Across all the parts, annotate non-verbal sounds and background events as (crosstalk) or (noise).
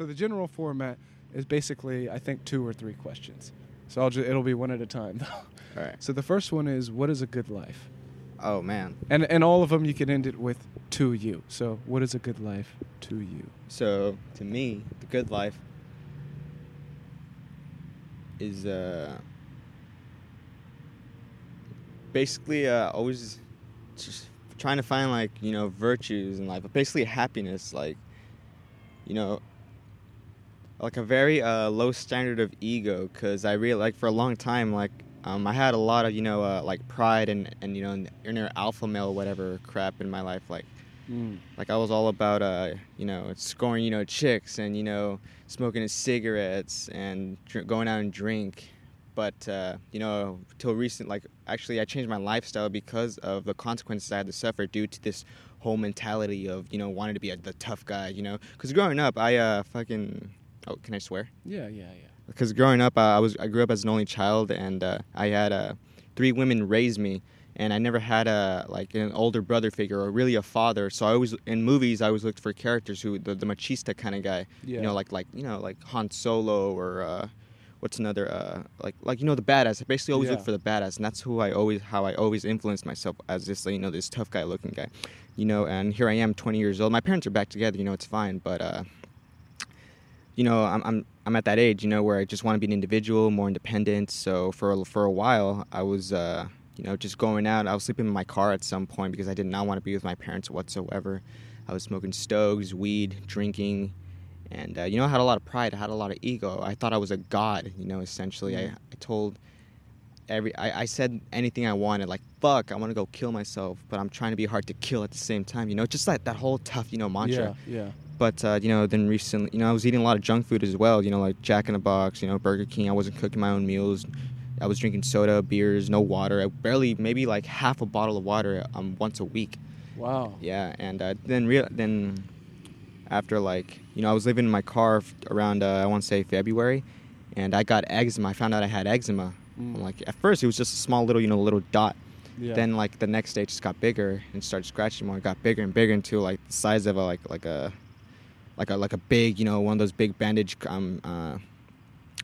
So the general format is basically, I think, two or three questions. So I'll ju- it'll be one at a time, (laughs) though. All right. So the first one is, what is a good life? Oh man. And and all of them you can end it with to you. So what is a good life to you? So to me, the good life is uh, basically uh, always just trying to find like you know virtues in life, but basically happiness. Like you know, like a very uh, low standard of ego. Cause I really like for a long time like. Um, I had a lot of you know uh, like pride and, and you know inner alpha male whatever crap in my life like like I was all about uh, you know scoring you know chicks and you know smoking cigarettes and dr- going out and drink. But uh, you know, till recent, like actually, I changed my lifestyle because of the consequences I had to suffer due to this whole mentality of you know wanting to be a, the tough guy. You know, because growing up, I uh, fucking oh, can I swear? Yeah, yeah, yeah. because growing up, uh, I was I grew up as an only child, and uh, I had uh, three women raise me, and I never had a like an older brother figure or really a father. So I always in movies I always looked for characters who the, the machista kind of guy, Yeah. you know, like like you know like Han Solo or uh, what's another uh, like like you know the badass. I basically always Yeah. look for the badass, and that's who I always how I always influenced myself as this you know this tough guy looking guy, you know. And here I am, 20 years old. My parents are back together, you know, it's fine, but. uh you know, I'm I'm I'm at that age, you know, where I just want to be an individual, more independent. So for a, for a while, I was, uh, you know, just going out. I was sleeping in my car at some point because I did not want to be with my parents whatsoever. I was smoking stoves, weed, drinking, and uh, you know, I had a lot of pride. I had a lot of ego. I thought I was a god. You know, essentially, I, I told every I, I said anything I wanted, like fuck, I want to go kill myself, but I'm trying to be hard to kill at the same time. You know, just like that whole tough, you know, mantra Yeah, yeah. But uh, you know then recently you know i was eating a lot of junk food as well you know like jack in the box you know burger king i wasn't cooking my own meals i was drinking soda beers no water i barely maybe like half a bottle of water um, once a week Wow. yeah and uh, then real then after like you know i was living in my car f- around uh, i want to say february and i got eczema i found out i had eczema Mm. I'm like at first it was just a small little you know little dot Yeah. then like the next day it just got bigger and started scratching more. It got bigger and bigger until like the size of a like like a like a like a big you know one of those big bandage um uh,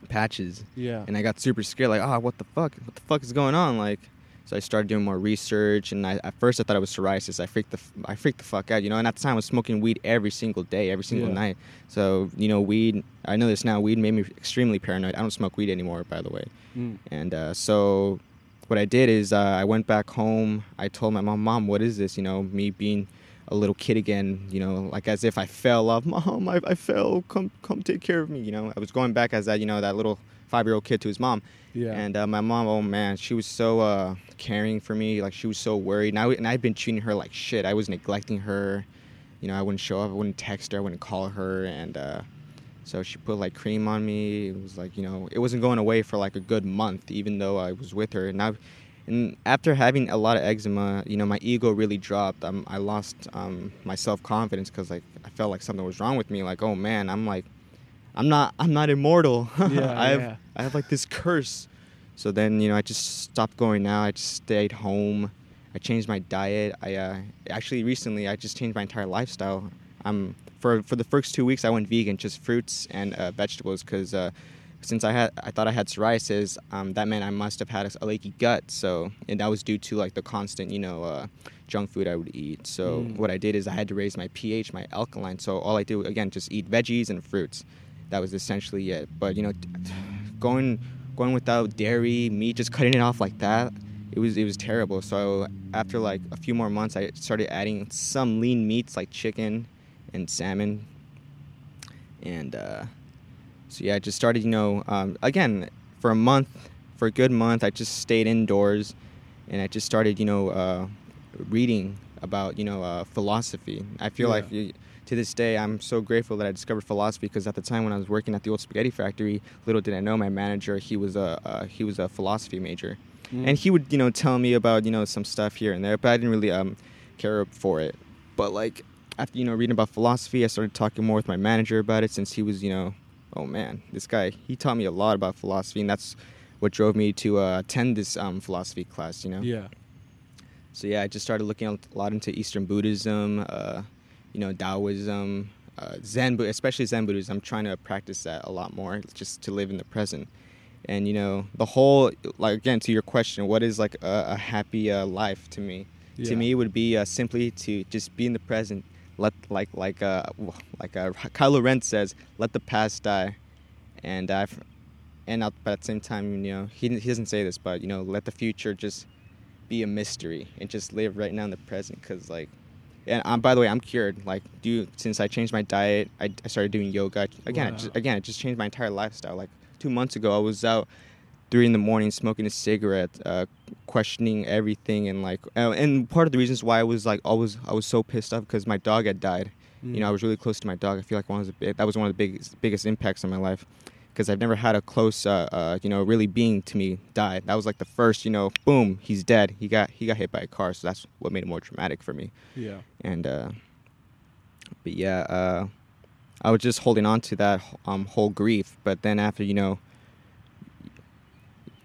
patches. yeah. And I got super scared like ah what the fuck what the fuck is going on like. So I started doing more research, and I, at first I thought it was psoriasis. I freaked the I freaked the fuck out, you know. And at the time I was smoking weed every single day, every single Yeah. night. So you know, weed. I know this now. Weed made me extremely paranoid. I don't smoke weed anymore, by the way. Mm. And uh, so what I did is uh, I went back home. I told my mom, Mom, what is this? You know, me being a little kid again, you know, like as if I fell off. (laughs) Mom, I, I fell. Come, come take care of me. You know, I was going back as that, you know, that little five-year-old kid to his mom. Yeah. And uh, my mom, oh man, she was so uh, caring for me. Like she was so worried. And, I, and I'd been treating her like shit. I was neglecting her. You know, I wouldn't show up. I wouldn't text her. I wouldn't call her. And uh, so she put like cream on me. It was like you know, it wasn't going away for like a good month, even though I was with her. And I, and after having a lot of eczema, you know, my ego really dropped. Um, I lost um, my self confidence because like I felt like something was wrong with me. Like oh man, I'm like, I'm not, I'm not immortal. (laughs) Yeah, I have, yeah. I have like this curse. So then you know, I just stopped going out. I just stayed home. I changed my diet. I uh, actually recently I just changed my entire lifestyle. I'm for for the first two weeks I went vegan, just fruits and uh, vegetables, because uh, since I had I thought I had psoriasis, um, that meant I must have had a, leaky gut. So and that was due to like the constant you know uh, junk food I would eat. So Mm. what I did is I had to raise my pH, my alkaline. So all I do again just eat veggies and fruits. That was essentially it. But you know, going going without dairy, meat, just cutting it off like that, it was it was terrible. So after like a few more months, I started adding some lean meats like chicken and salmon, and uh, so yeah, I just started. You know, um, again for a month, for a good month, I just stayed indoors, and I just started. You know, uh, reading about you know uh, philosophy. I feel Yeah. like. y to this day, I'm so grateful that I discovered philosophy because at the time when I was working at the old spaghetti factory, little did I know my manager he was a uh, he was a philosophy major, Mm. and he would you know tell me about you know some stuff here and there, but I didn't really um care for it. But like after you know reading about philosophy, I started talking more with my manager about it since he was you know oh man this guy he taught me a lot about philosophy and that's what drove me to uh, attend this um, philosophy class you know Yeah. so yeah, I just started looking a lot into Eastern Buddhism, uh, you know, Taoism, uh, Zen, especially Zen Buddhism, I'm trying to practice that a lot more, just to live in the present. And you know, the whole like again to your question, what is like a, a happy uh, life to me? Yeah. To me, would be uh, simply to just be in the present. Let like like uh like uh, Kylo Ren says, let the past die, and uh, and at, but at the same time, you know, he he doesn't say this, but you know, let the future just be a mystery and just live right now in the present, because like and I'm by the way, I'm cured. Like, do since I changed my diet, I, I started doing yoga. Again, Wow. it just, again, it just changed my entire lifestyle. Like two months ago, I was out three in the morning smoking a cigarette, uh, questioning everything, and like, uh, and part of the reasons why I was like always I was so pissed off because my dog had died. You know, I was really close to my dog. I feel like one of the that was one of the biggest biggest impacts in my life because I've never had a close, uh, uh, you know, really being to me die. That was like the first, you know, boom, he's dead. He got he got hit by a car, so that's what made it more traumatic for me yeah. and uh but yeah uh i was just holding on to that um whole grief but then after you know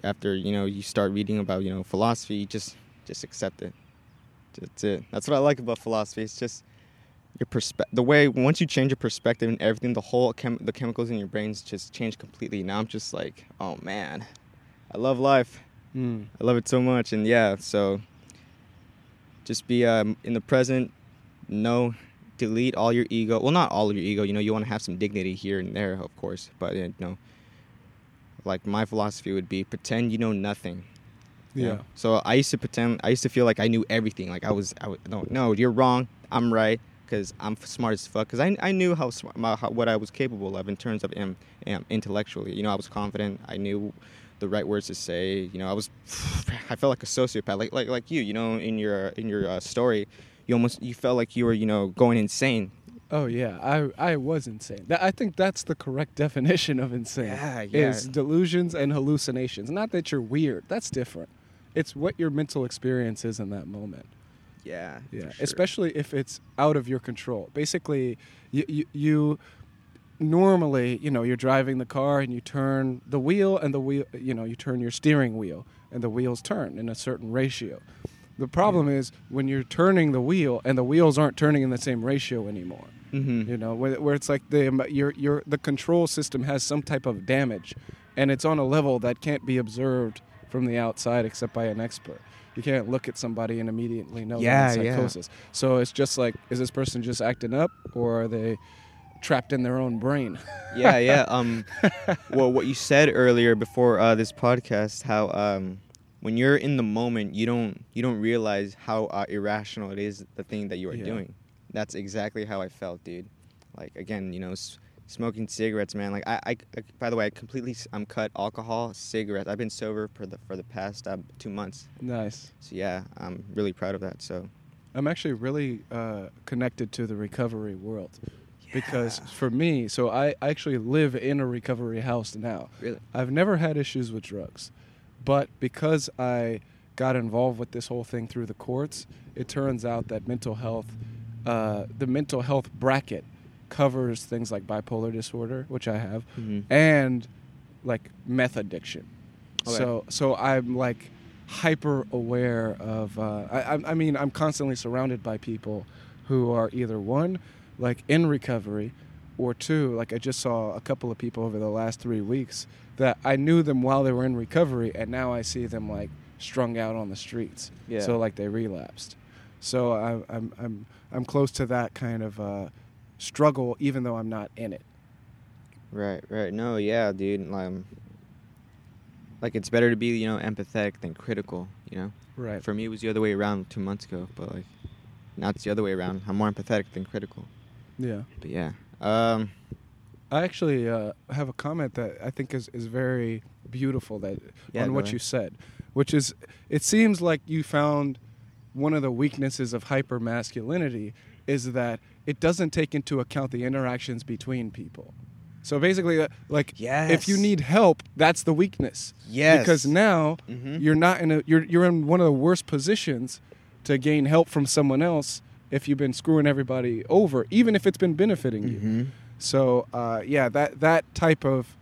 after you know you start reading about you know philosophy you just just accept it that's it that's what i like about philosophy it's just your perspe- the way once you change your perspective and everything the whole chem- the chemicals in your brains just change completely now i'm just like oh man i love life Mm. I love it so much, and yeah, so just be um, in the present. No, delete all your ego. Well, not all of your ego. You know, you want to have some dignity here and there, of course. But you know, like my philosophy would be pretend you know nothing. you Yeah. know? So I used to pretend. I used to feel like I knew everything. Like I was. I was no, no, you're wrong. I'm right because I'm smart as fuck. Because I, I knew how, smart, my, how what I was capable of in terms of um, um, intellectually. You know, I was confident. I knew the right words to say. You know, I was. (sighs) I felt like a sociopath, like like like you. You know, in your in your uh, story, you almost you felt like you were you know going insane. Oh yeah, I I was insane. That, I think that's the correct (laughs) definition of insane. Yeah, yeah. Is delusions and hallucinations. Not that you're weird. That's different. It's what your mental experience is in that moment. Yeah. Yeah, sure. especially if it's out of your control. Basically, you, you you normally, you know, you're driving the car and you turn the wheel and the wheel, you know, you turn your steering wheel and the wheels turn in a certain ratio. The problem is when you're turning the wheel and the wheels aren't turning in the same ratio anymore. Mhm. You know, where, where it's like the your your the control system has some type of damage, and it's on a level that can't be observed from the outside except by an expert. You can't look at somebody and immediately know Yeah, they're in yeah. psychosis. So it's just like, is this person just acting up, or are they trapped in their own brain? (laughs) yeah, yeah. Um, well, what you said earlier before uh, this podcast, how um, when you're in the moment, you don't you don't realize how uh, irrational it is the thing that you are Yeah. doing. That's exactly how I felt, dude. Like again, you know, s- smoking cigarettes, man. Like I, I, I- by the way, I completely I'm cut alcohol, cigarettes. I've been sober for the for the past uh, two months. nice. So yeah, I'm really proud of that. So I'm actually really uh, connected to the recovery world because for me, so I I actually live in a recovery house now. really, I've never had issues with drugs, but because I got involved with this whole thing through the courts, it turns out that mental health, uh, the mental health bracket, covers things like bipolar disorder, which I have, Mhm. and like meth addiction. Okay. So so I'm like hyper aware of. Uh, I, I I mean I'm constantly surrounded by people who are either one like in recovery or two like I just saw a couple of people over the last three weeks that I knew them while they were in recovery and now I see them like strung out on the streets. Yeah. So like they relapsed. So I, I'm I'm I'm close to that kind of uh, struggle even though I'm not in it. Right, right. No, yeah, dude. Um, like it's better to be, you know, empathetic than critical. You know, Right. for me it was the other way around two months ago, but like now it's the other way around. I'm more empathetic than critical. Yeah. But yeah, um, I actually uh, have a comment that I think is, is very beautiful that Yeah, on what ahead. you said, which is it seems like you found one of the weaknesses of hyper masculinity is that it doesn't take into account the interactions between people. So basically, uh, like if you need help, that's the weakness. Yes. Because now Mhm. you're not in a you're you're in one of the worst positions to gain help from someone else if you've been screwing everybody over, even if it's been benefiting you. Mhm. So uh, yeah, that that type of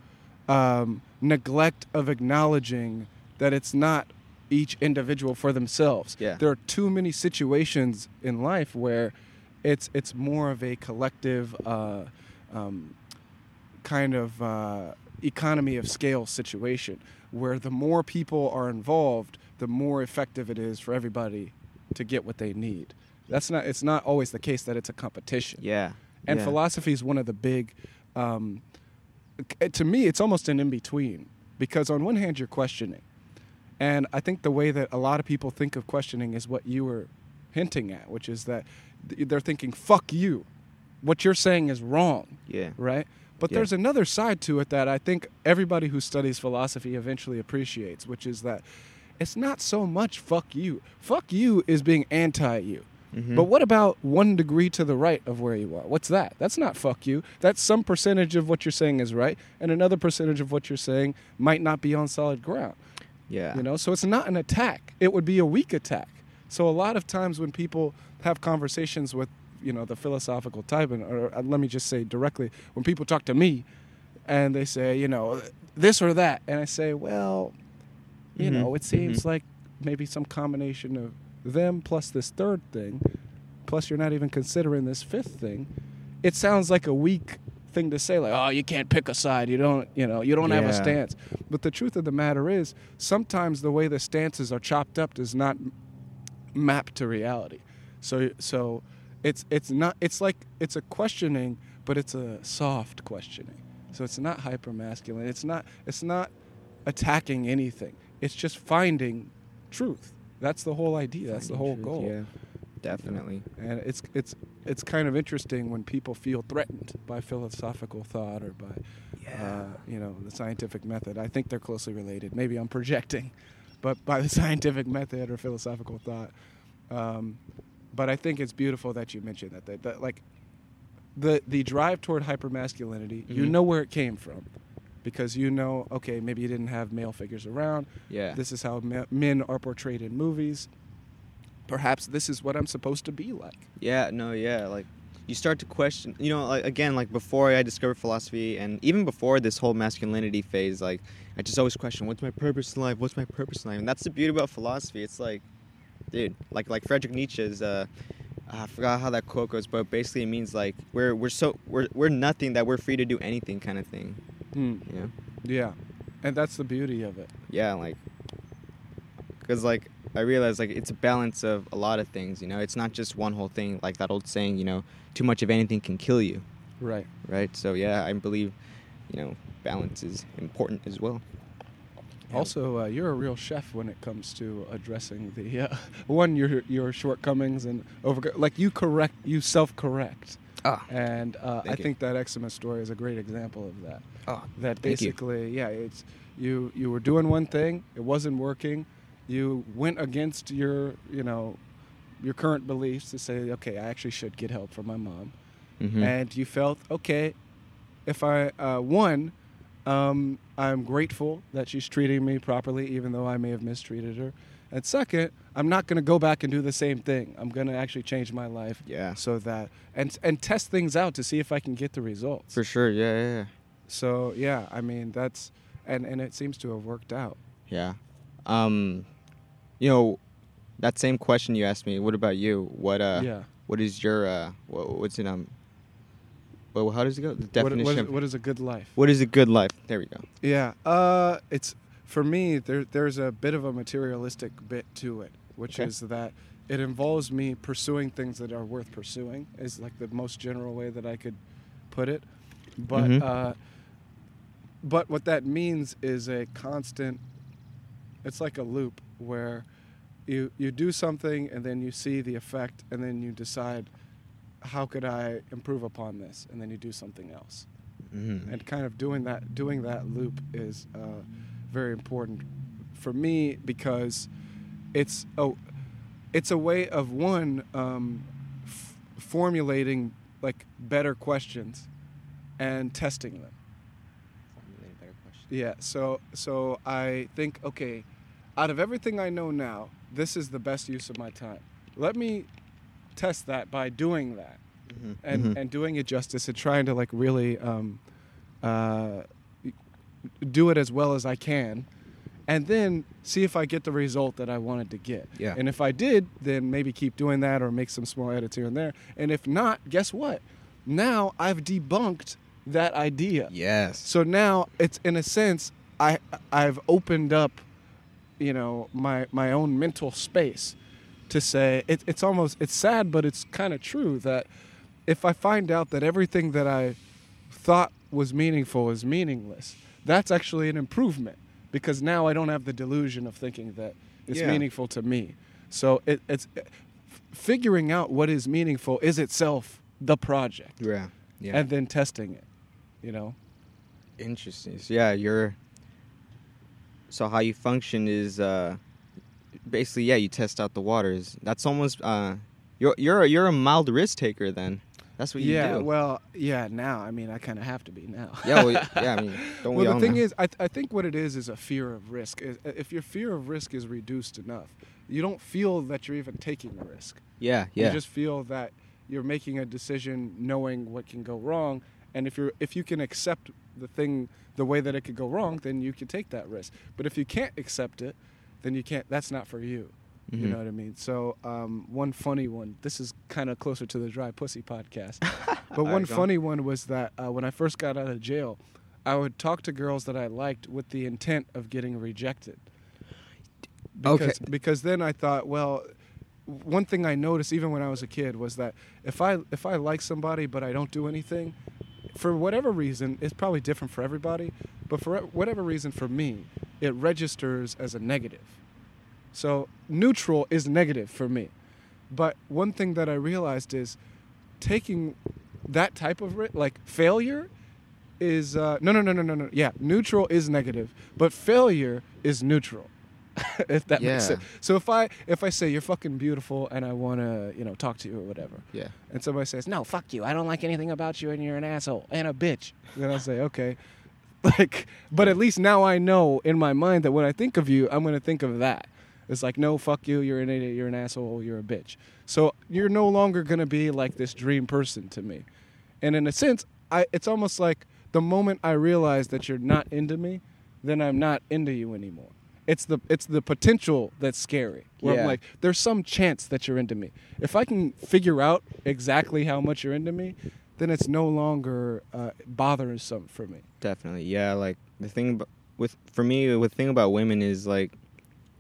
um, neglect of acknowledging that it's not each individual for themselves. Yeah. There are too many situations in life where it's it's more of a collective uh, um, kind of uh, economy of scale situation where the more people are involved, the more effective it is for everybody to get what they need. That's not. It's not always the case that it's a competition. Yeah. And yeah. philosophy is one of the big. Um, to me, it's almost an in between because on one hand you're questioning, and I think the way that a lot of people think of questioning is what you were hinting at, which is that they're thinking "fuck you," what you're saying is wrong Yeah. right? But Yeah. there's another side to it that I think everybody who studies philosophy eventually appreciates, which is that it's not so much fuck you. Fuck you is being anti you. Mhm. But what about one degree to the right of where you are? What's that? That's not fuck you. That's some percentage of what you're saying is right, and another percentage of what you're saying might not be on solid ground. Yeah. You know, so it's not an attack. It would be a weak attack. So a lot of times when people have conversations with, you know, the philosophical type, and or uh, let me just say directly, when people talk to me, and they say, you know, this or that, and I say, well, you Mhm, know, it seems mhm. like maybe some combination of them plus this third thing, plus you're not even considering this fifth thing. It sounds like a weak thing to say, like, oh, you can't pick a side. You don't, you know, you don't have a stance. But the truth of the matter is, sometimes the way the stances are chopped up does not map to reality. So, so it's it's not. It's like it's a questioning, but it's a soft questioning. So it's not hyper masculine. It's not. It's not attacking anything. It's just finding truth. That's the whole idea. That's the whole Finding goal. Yeah. Definitely. And it's it's it's kind of interesting when people feel threatened by philosophical thought or by uh, you know the scientific method. I think they're closely related. Maybe I'm projecting, but by the (laughs) scientific method or philosophical thought. Um, but I think it's beautiful that you mentioned that. That, that like the the drive toward hypermasculinity. You Mhm. know where it came from, because you know okay maybe you didn't have male figures around. Yeah. This is how me- men are portrayed in movies. Perhaps this is what I'm supposed to be like. Yeah, no, yeah, like you start to question, you know, like again, like before I discovered philosophy and even before this whole masculinity phase, like I just always question, what's my purpose in life? What's my purpose in life? And that's the beauty about philosophy. It's like, dude, like like Friedrich Nietzsche's uh I forgot how that quote goes, but basically it means like we're we're so we're we're nothing that we're free to do anything kind of thing. You know? Yeah, and that's the beauty of it. Yeah, like because like I realize like it's a balance of a lot of things. You know, it's not just one whole thing. Like that old saying, you know, too much of anything can kill you. Right. right? So yeah, I believe, you know, balance is important as well. Also, uh, you're a real chef when it comes to addressing the uh, (laughs) one your your shortcomings and over like you correct you self correct, Ah, and uh, I you. think that eczema story is a great example of that. ah, That basically, yeah, it's you you were doing one thing, it wasn't working, you went against your you know your current beliefs to say, okay, I actually should get help from my mom. Mhm. and you felt okay if i uh, one um, i'm grateful that she's treating me properly even though i may have mistreated her and second i'm not going to go back and do the same thing i'm going to actually change my life yeah, so that and and test things out to see if i can get the results for sure. Yeah, yeah, yeah. so yeah i mean that's and and it seems to have worked out Yeah. Um, you know, that same question you asked me. What about you? What uh? yeah What is your uh? What, what's it um? Well, how does it go? The what, what, is, what is a good life what is a good life? There we go. Yeah, uh, it's for me. There, there's a bit of a materialistic bit to it, which Okay. is that it involves me pursuing things that are worth pursuing. Is like the most general way that I could put it. But, Mhm. uh, but what that means is a constant. It's like a loop where you you do something and then you see the effect and then you decide how could I improve upon this and then you do something else Mm-hmm. and kind of doing that doing that loop is uh, very important for me because it's a it's a way of one um, f- formulating like better questions and testing them. Formulating better questions. Yeah. So so I think okay, out of everything I know now, this is the best use of my time. Let me test that by doing that Mm-hmm. and and doing it justice and trying to like really um, uh, do it as well as I can, and then see if I get the result that I wanted to get. Yeah. And if I did, then maybe keep doing that or make some small edits here and there. And if not, guess what? Now I've debunked that idea. Yes. So now it's in a sense I I've opened up, you know, my my own mental space to say it, it's almost it's sad, but it's kind of true that if I find out that everything that I thought was meaningful is meaningless, that's actually an improvement because now I don't have the delusion of thinking that it's Yeah. meaningful to me. So it, it's eh, figuring out what is meaningful is itself the project, Yeah. Yeah. and then testing it. You know. Interesting. So yeah, you're. So how you function is uh, basically yeah, you test out the waters. That's almost uh, you're you're a, you're a mild risk taker then. That's what you yeah, do. well, yeah. Now, I mean, I kind of have to be now. yeah, well, (laughs) yeah. I mean, don't we well, all the thing know? is, I, th- I think what it is is a fear of risk. If your fear of risk is reduced enough, you don't feel that you're even taking a risk. yeah, yeah, You just feel that you're making a decision, knowing what can go wrong, and if you're if you can accept the thing the way that it could go wrong, then you can take that risk. But if you can't accept it, then you can't. That's not for you. You Mhm. know what I mean? So um, one funny one. This is kind of closer to the dry pussy podcast. (laughs) But one right, funny one was that uh, when I first got out of jail, I would talk to girls that I liked with the intent of getting rejected. Okay. Because, Because then I thought, well, one thing I noticed even when I was a kid was that if I if I like somebody but I don't do anything, for whatever reason, it's probably different for everybody, but for whatever reason for me, it registers as a negative. So neutral is negative for me. But one thing that I realized is taking that type of like failure is uh, no no no no no no yeah neutral is negative but failure is neutral (laughs) if that makes sense. So if i if i say you're fucking beautiful and i want to you know talk to you or whatever yeah, and somebody says no fuck you. I don't like anything about you and you're an asshole and a bitch then i say okay. (laughs) Like but at least now i know in my mind that when i think of you i'm going to think of that. It's like no fuck you. You're an idiot. You're an asshole. You're a bitch. So you're no longer going to be like this dream person to me. And in a sense I, it's almost like the moment i realize that you're not into me then i'm not into you anymore it's the it's the potential that's scary. Where Yeah. i'm like there's some chance that you're into me. If i can figure out exactly how much you're into me then it's no longer uh, bothersome for me. Definitely. Yeah, like the thing with for me, the thing about women is like,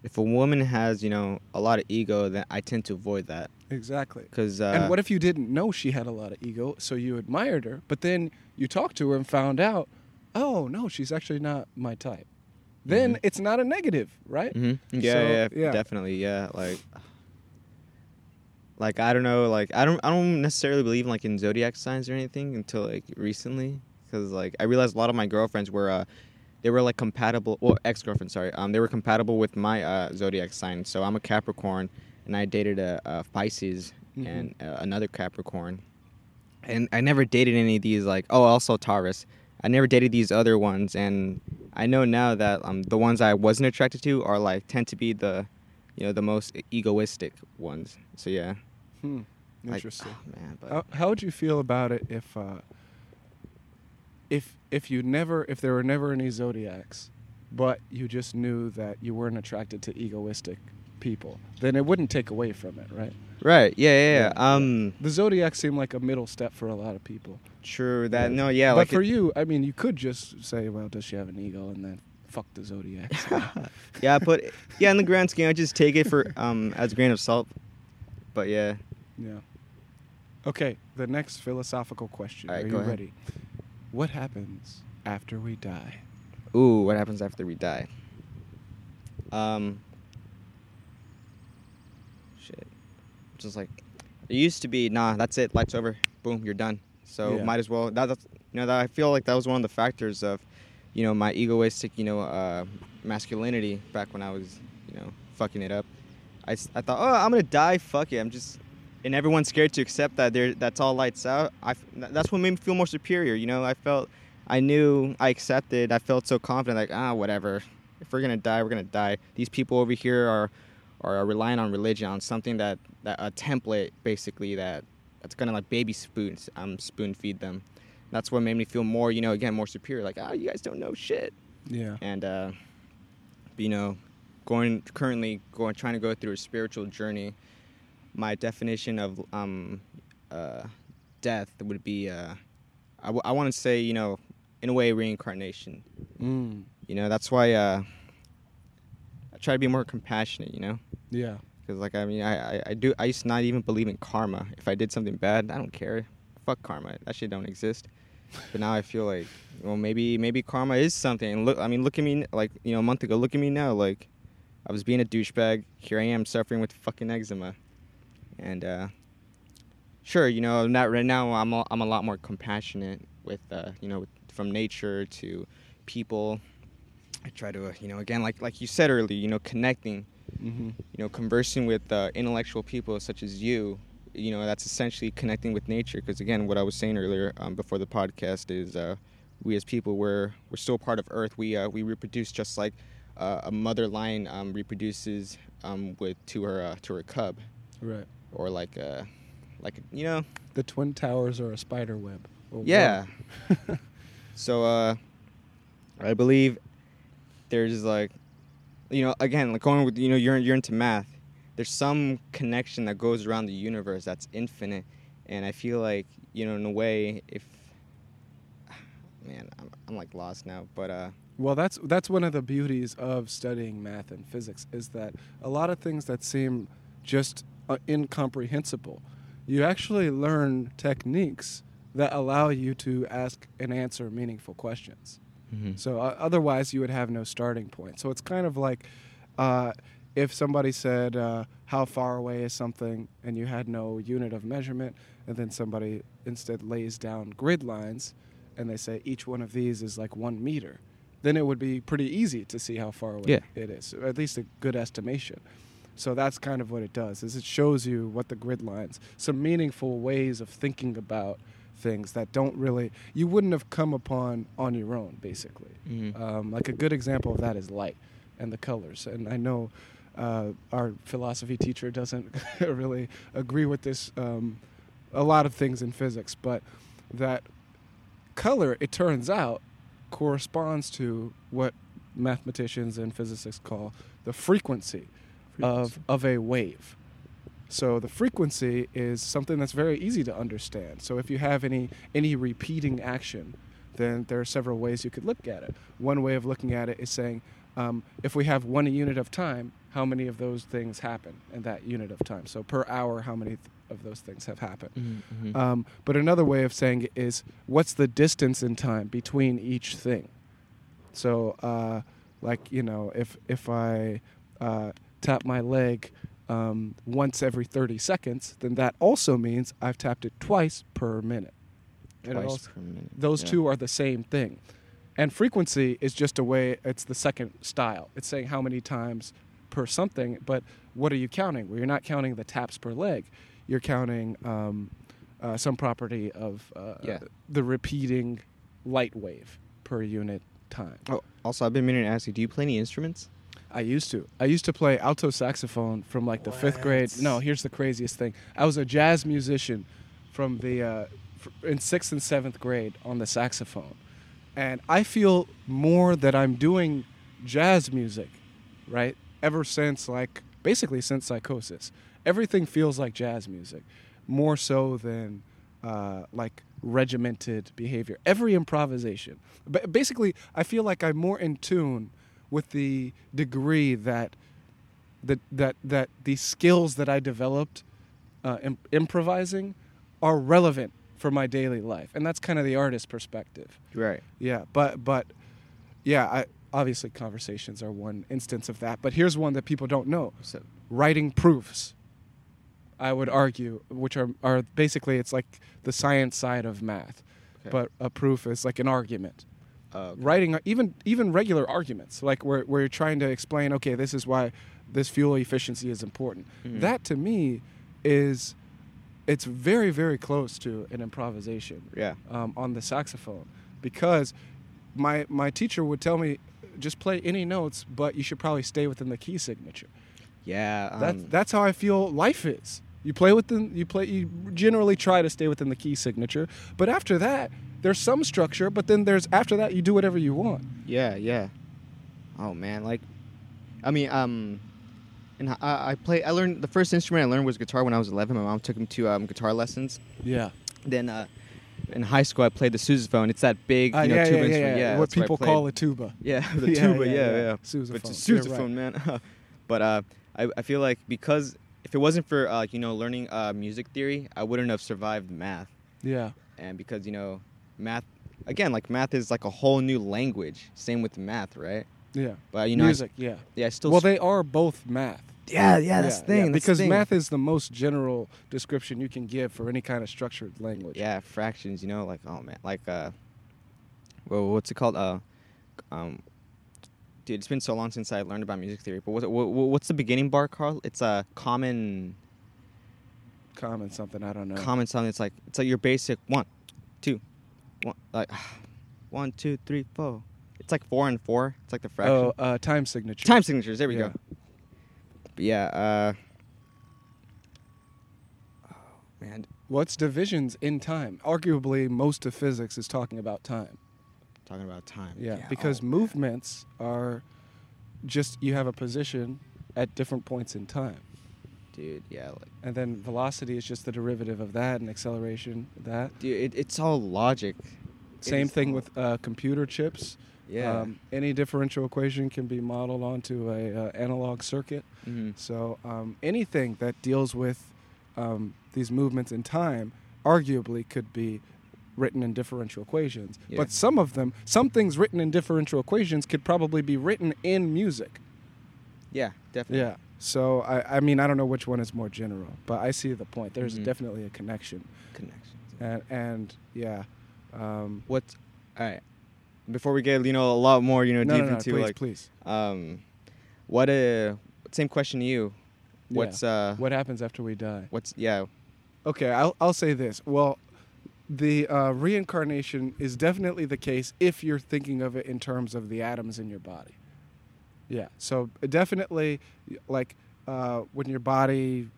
if a woman has you know a lot of ego, then I tend to avoid that. Exactly. Because uh, and what if you didn't know she had a lot of ego so you admired her but then you talked to her and found out oh no she's actually not my type then Mhm. it's not a negative right Mhm. Yeah, So, yeah, yeah. definitely. Yeah, like, like I don't know, like I don't, I don't necessarily believe like in zodiac signs or anything until like recently, because like I realized a lot of my girlfriends were, uh, they were like compatible. Well, ex girlfriends, sorry, um, they were compatible with my uh, zodiac sign. So I'm a Capricorn, and I dated a, a Pisces Mhm. and uh, another Capricorn, and I never dated any of these like oh also Taurus. I never dated these other ones, and I know now that um, the ones I wasn't attracted to are like tend to be the, you know, the most egoistic ones. So yeah, hmm. like, interesting oh, man, but how, how would you feel about it if uh, if if you never if there were never any zodiacs but you just knew that you weren't attracted to egoistic people then it wouldn't take away from it right right, yeah, yeah, yeah. Um, the zodiac seemed like a middle step for a lot of people true that no, yeah, but like for it- you i mean you could just say well does she have an ego and then fuck the zodiac (laughs) yeah, but yeah, in the grand scheme, I just take it for um as a grain of salt. But yeah, yeah okay the next philosophical question right, are you ahead. ready what happens after we die Ooh, what happens after we die? Um, shit. Just like it used to be. Nah, that's it. Lights over. Boom, you're done. So Yeah. might as well. That, that's you know that I feel like that was one of the factors of, you know, my egoistic, you know, uh, masculinity back when I was, you know, fucking it up. I, I thought, oh, I'm gonna die. Fuck it. I'm just. And everyone's scared to accept that there. That's all lights out. I. That's what made me feel more superior. You know, I felt. I knew I accepted. I felt so confident, like ah, whatever. If we're gonna die, we're gonna die. These people over here are, are relying on religion, on something that, that a template basically that that's gonna like baby spoon um spoon feed them. That's what made me feel more, you know, again more superior. Like ah, you guys don't know shit. yeah And uh, you know, going currently going trying to go through a spiritual journey. My definition of um, uh, death would be, uh, I, w- I want to say, you know, in a way, reincarnation. Mm. You know, that's why uh, I try to be more compassionate. You know, Yeah. because like I mean, I, I I do I used to not even believe in karma. If I did something bad, I don't care. Fuck karma. That shit don't exist. But now I feel like, well, maybe maybe karma is something. Look, I mean, look at me. Like you know, a month ago, look at me now. Like I was being a douchebag. Here I am suffering with fucking eczema. And uh, sure, you know, not right now. I'm a, I'm a lot more compassionate with uh, you know, from nature to people. I try to, uh, you know, again, like like you said earlier, you know, connecting Mm-hmm. you know, conversing with uh, intellectual people such as you, you know, that's essentially connecting with nature. Because again, what I was saying earlier um, before the podcast is, uh, we as people, we're we're still part of Earth. We uh, we reproduce just like uh, a mother lion um, reproduces um, with to her uh, to her cub, Right. or like uh, like you know, The twin towers are a spider web. yeah. (laughs) so uh, I believe there's like, you know, again, like going with you know, you're you're into math. There's some connection that goes around the universe that's infinite, and I feel like you know, in a way, if (sighs) man, I'm, I'm like lost now, but uh, Well, that's that's one of the beauties of studying math and physics is that a lot of things that seem just uh, incomprehensible, you actually learn techniques that allow you to ask and answer meaningful questions. So uh, otherwise, you would have no starting point. So it's kind of like uh, if somebody said, uh, "How far away is something?" and you had no unit of measurement, and then somebody instead lays down grid lines, and they say each one of these is like one meter, then it would be pretty easy to see how far away Yeah. it is, or at least a good estimation. So that's kind of what it does. Is it shows you what the grid lines, some meaningful ways of thinking about things that don't really you wouldn't have come upon on your own, basically. Mhm. Um, like a good example of that is light and the colors. And I know uh, our philosophy teacher doesn't (laughs) really agree with this. Um, a lot of things in physics, but that color, it turns out, corresponds to what mathematicians and physicists call the frequency, of of a wave. So the frequency is something that's very easy to understand. So if you have any any repeating action, then there are several ways you could look at it. One way of looking at it is saying, um, if we have one unit of time, how many of those things happen in that unit of time? So per hour, how many th- of those things have happened? Mhm, mhm. Um, but another way of saying it is what's the distance in time between each thing. So, uh, like you know, if if I uh, tap my leg um, once every 30 seconds, then that also means I've tapped it twice per minute. Twice also- per minute. those Yeah. two are the same thing. And frequency is just a way, it's the second style. It's saying how many times per something, but what are you counting? Well, you're not counting the taps per leg. You're counting um, uh, some property of uh, Yeah. the repeating light wave per unit time. Oh, also, I've been meaning to ask you: Do you play any instruments? I used to. I used to play alto saxophone from like the fifth grade. No, here's the craziest thing. I was a jazz musician from the uh, in sixth and seventh grade on the saxophone, and I feel more that I'm doing jazz music, right? Ever since like basically since Psychosis, everything feels like jazz music, more so than uh, like regimented behavior. Every improvisation, but basically, I feel like I'm more in tune with the degree that that that that the skills that I developed uh, im- improvising are relevant for my daily life, and that's kind of the artist perspective. Right. Yeah, but but yeah, I, obviously conversations are one instance of that. But here's one that people don't know: So, writing proofs. I would argue, which are are basically it's like the science side of math, Okay. but a proof is like an argument uh, writing even even regular arguments like where, where you're trying to explain okay this is why this fuel efficiency is important Mhm. that to me is it's very very close to an improvisation Yeah. um, on the saxophone because my my teacher would tell me just play any notes but you should probably stay within the key signature Yeah. Um, that's that's how I feel life is. You play within you play you generally try to stay within the key signature, but after that there's some structure, but then there's after that you do whatever you want. Yeah, yeah. Oh man, like I mean, um, and I, I play. I learned the first instrument I learned was guitar when I was 11. My mom took me to um, guitar lessons. Yeah. Then uh, in high school, I played the sousaphone. It's that big, Uh, you know, yeah, tuba yeah, yeah, instrument. yeah. Yeah, What people call a tuba. Yeah, (laughs) the tuba. yeah, Yeah, yeah. Sousaphone. But it's a sousaphone, man. (laughs) but uh, I, I feel like because if it wasn't for uh, you know learning uh, music theory, I wouldn't have survived math. Yeah. And because you know math, again, like math is like a whole new language. Same with math, right? Yeah. But you know, I- yeah. yeah, I still. Well, they are both math. yeah, yeah, that's the thing. that's the because thing. math is the most general description you can give for any kind of structured language. Yeah, fractions. You know, like oh man, like uh, well, what's it called? Uh, um, dude, it's been so long since I learned about music theory. But what, what, what's the beginning bar, Carl? It's a common, Common something I don't know. common something. It's like it's like your basic one, two, one, like (sighs) one, two, three, four. It's like four and four. It's like the fraction. oh, uh, time signature. Time signatures. There we Yeah. go. But yeah. Uh, oh man, What's divisions in time? Arguably, most of physics is talking about time. talking about time. Yeah, because oh, man. movements are just you have a position at different points in time. Dude. Yeah, like. And then velocity is just the derivative of that, and acceleration that. Dude, it, it's all logic. Same thing all- with uh, computer chips. Yeah. Um, any differential equation can be modeled onto a uh, analog circuit. Mhm. So um, anything that deals with um, these movements in time, arguably, could be written in differential equations. Yeah. But some of them, some things written in differential equations, could probably be written in music. Yeah, definitely. Yeah. So I, I mean, I don't know which one is more general, but I see the point. There's Mhm. definitely a connection, Connections. and and yeah. Um, What? All right. Before we get you know a lot more you know no, deep no, no, into please, like please. um, what a same question to you. Yeah. What's uh What happens after we die? what's yeah Okay, I'll, I'll say this. Well, the uh, reincarnation is definitely the case if you're thinking of it in terms of the atoms in your body. Yeah, so definitely, like uh, when your body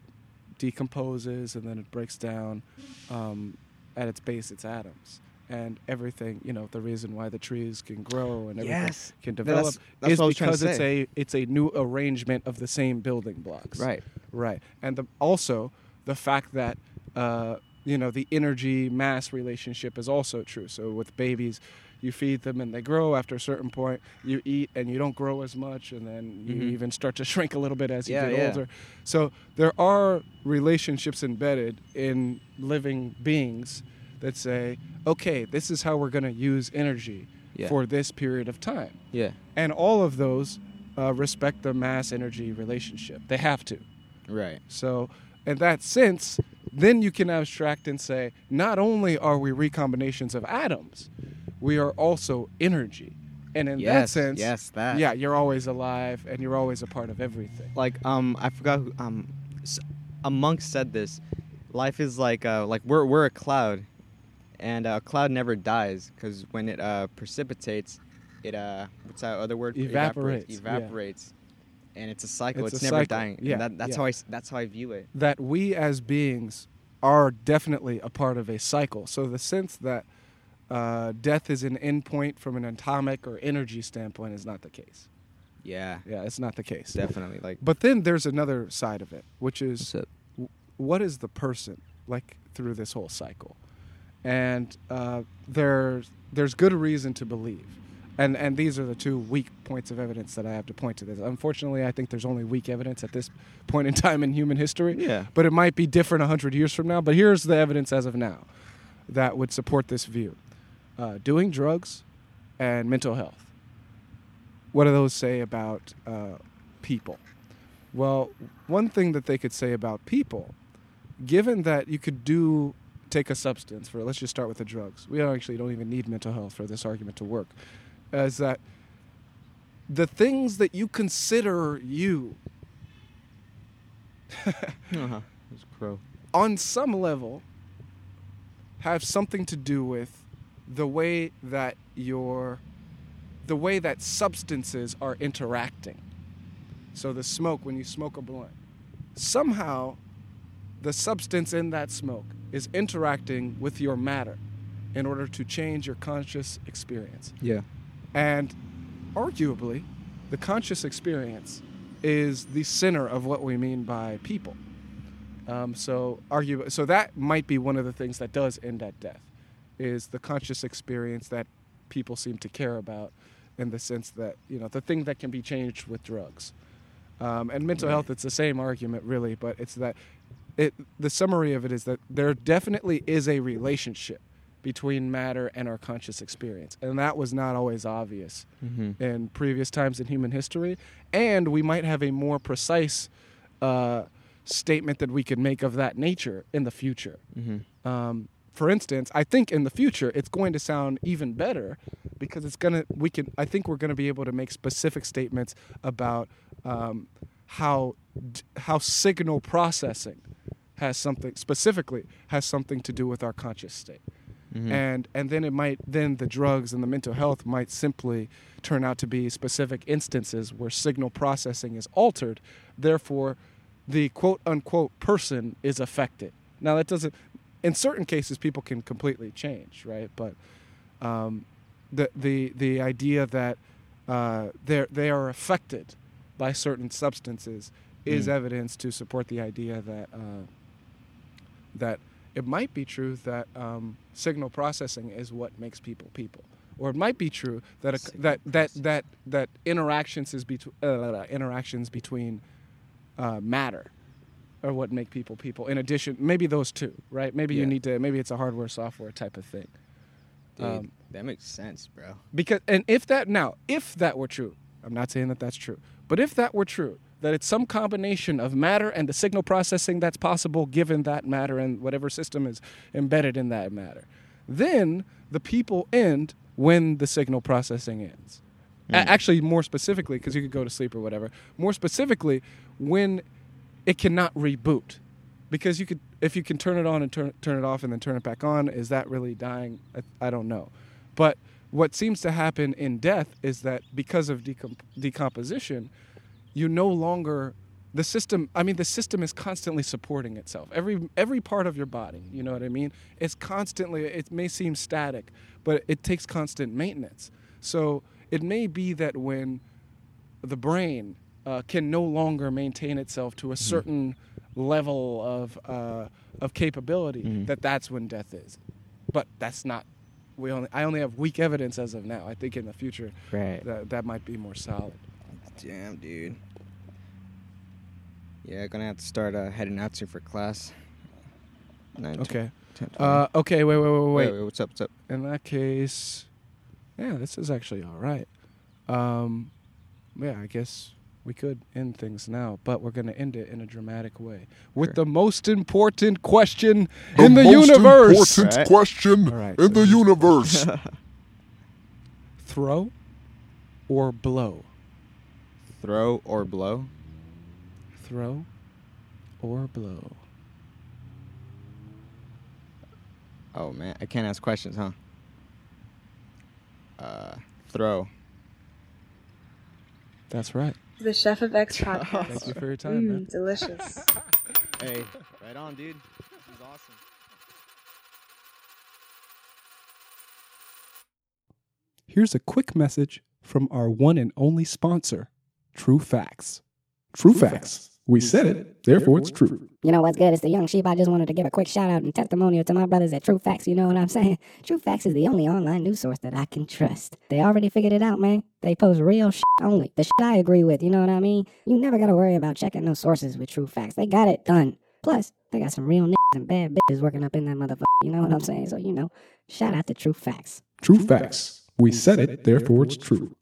decomposes and then it breaks down, um, at its base, it's atoms. And everything, you know, the reason why the trees can grow and everything Yes. can develop that's is what I was trying to because it's a it's a new arrangement of the same building blocks. right Right, and the, also the fact that uh, you know the energy mass relationship is also true. So with babies, you feed them and they grow. After a certain point, you eat and you don't grow as much, and then you Mhm. even start to (laughs) shrink a little bit as you Yeah, get yeah. older. So there are relationships embedded in living beings that say, okay, this is how we're going to use energy Yeah. for this period of time, yeah and all of those uh, respect the mass energy relationship. They have to. right So, in that sense, then you can abstract and say, not only are we recombinations of atoms, we are also energy. And in that sense, yes, that. yeah, you're always alive and you're always a part of everything. like um I forgot who, um a monk said this life is like uh like we're we're a cloud and a cloud never dies because when it uh precipitates it uh what's that other word Evaporates, yeah. evaporates and it's a cycle It's it's, a never cycle, dying yeah, that, that's yeah. how I s- that's how I view it That we as beings are definitely a part of a cycle. So, the sense that uh, death is an endpoint from an atomic or energy standpoint is not the case. yeah Yeah, it's not the case. definitely like But then there's another side of it, which is What's w- what is the person like through this whole cycle? And uh, there's there's good reason to believe, and and these are the two weak points of evidence that I have to point to this. Unfortunately, I think there's only weak evidence at this point in time in human history. Yeah. But it might be different hundred years from now. But here's the evidence as of now that would support this view: uh, doing drugs and mental health. What do those say about uh, people? Well, one thing that they could say about people, given that you could do take a substance for let's just start with the drugs. We actually don't even need mental health for this argument to work. Is that the things that you consider you (laughs) uh-huh. Crow on some level have something to do with the way that your the way that substances are interacting. So the smoke when you smoke a blunt, somehow the substance in that smoke is interacting with your matter in order to change your conscious experience. yeah And arguably, the conscious experience is the center of what we mean by people. Um, so argue, so that might be one of the things that does end at death, is the conscious experience that people seem to care about, in the sense that you know the thing that can be changed with drugs, um, and mental Right. health. It's the same argument really, but it's that it. The summary of it is that there definitely is a relationship between matter and our conscious experience, and that was not always obvious Mm-hmm. in previous times in human history, and we might have a more precise uh, statement that we could make of that nature in the future. Mm-hmm. Um, for instance, I think in the future it's going to sound even better because it's gonna we can I think we're gonna be able to make specific statements about um, how d- how signal processing has something specifically has something to do with our conscious state Mm-hmm. and and then it might then the drugs and the mental health might simply turn out to be specific instances where signal processing is altered therefore the quote unquote person is affected now that doesn't in certain cases people can completely change right but um, the the the idea that uh, they they are affected by certain substances is Mm. evidence to support the idea that uh, that it might be true that um, signal processing is what makes people people, or it might be true that a, that that that that interactions is between uh, interactions between uh, matter are what make people people. In addition, maybe those two, right? Maybe you need to. Maybe it's a hardware software type of thing. Dude, Um, that makes sense, bro. Because and if that now, if that were true, I'm not saying that that's true, but if that were true, that it's some combination of matter and the signal processing that's possible given that matter and whatever system is embedded in that matter, then the people end when the signal processing ends. A- Mm. actually, more specifically, because you could go to sleep or whatever. More specifically, when it cannot reboot, because you could, if you can turn it on and turn turn it off and then turn it back on, is that really dying? I, I don't know. But what seems to happen in death is that because of decomp- decomposition, you no longer the system i mean the system is constantly supporting itself. Every every part of your body you know what i mean? It's constantly it may seem static but it takes constant maintenance. So it may be that when the brain uh, can no longer maintain itself to a certain level of uh, of capability Mhm. that that's when death is. But that's not we only i only have weak evidence as of now. I think in the future Right. that that might be more solid Damn, dude. Yeah, gonna have to start uh, heading out soon for class. Nine, okay 10, Uh, okay, wait, wait, wait, wait, wait, wait. what's up? What's up? In that case, yeah, this is actually all right. Um, yeah, I guess we could end things now, but we're going to end it in a dramatic way with Sure. the most important question in The in the most universe. important Right. question All right, in so the universe. (laughs) Throw or blow? Throw or blow? Throw or blow? Oh man, I can't ask questions, huh? Uh, throw. That's right. The Chef of X (laughs) Thank you for your time, man. Mm, delicious. (laughs) Hey, right on, dude. This is awesome. Here's a quick message from our one and only sponsor, True Facts. True Facts. We said it, therefore it's true. You know what's good? It's the young sheep. I just wanted to give a quick shout out and testimonial to my brothers at True Facts. You know what I'm (laughs) saying? True Facts is the only online news source that I can trust. They already figured it out, man. They post real shit only. The shit I agree with, you know what I mean? You never gotta worry about checking those sources with True Facts. They got it done. Plus, they got some real niggas and bad bitches working up in that motherfucker. You know what I'm saying? So, you know, shout out to True Facts. True Facts. We said it, therefore it's true.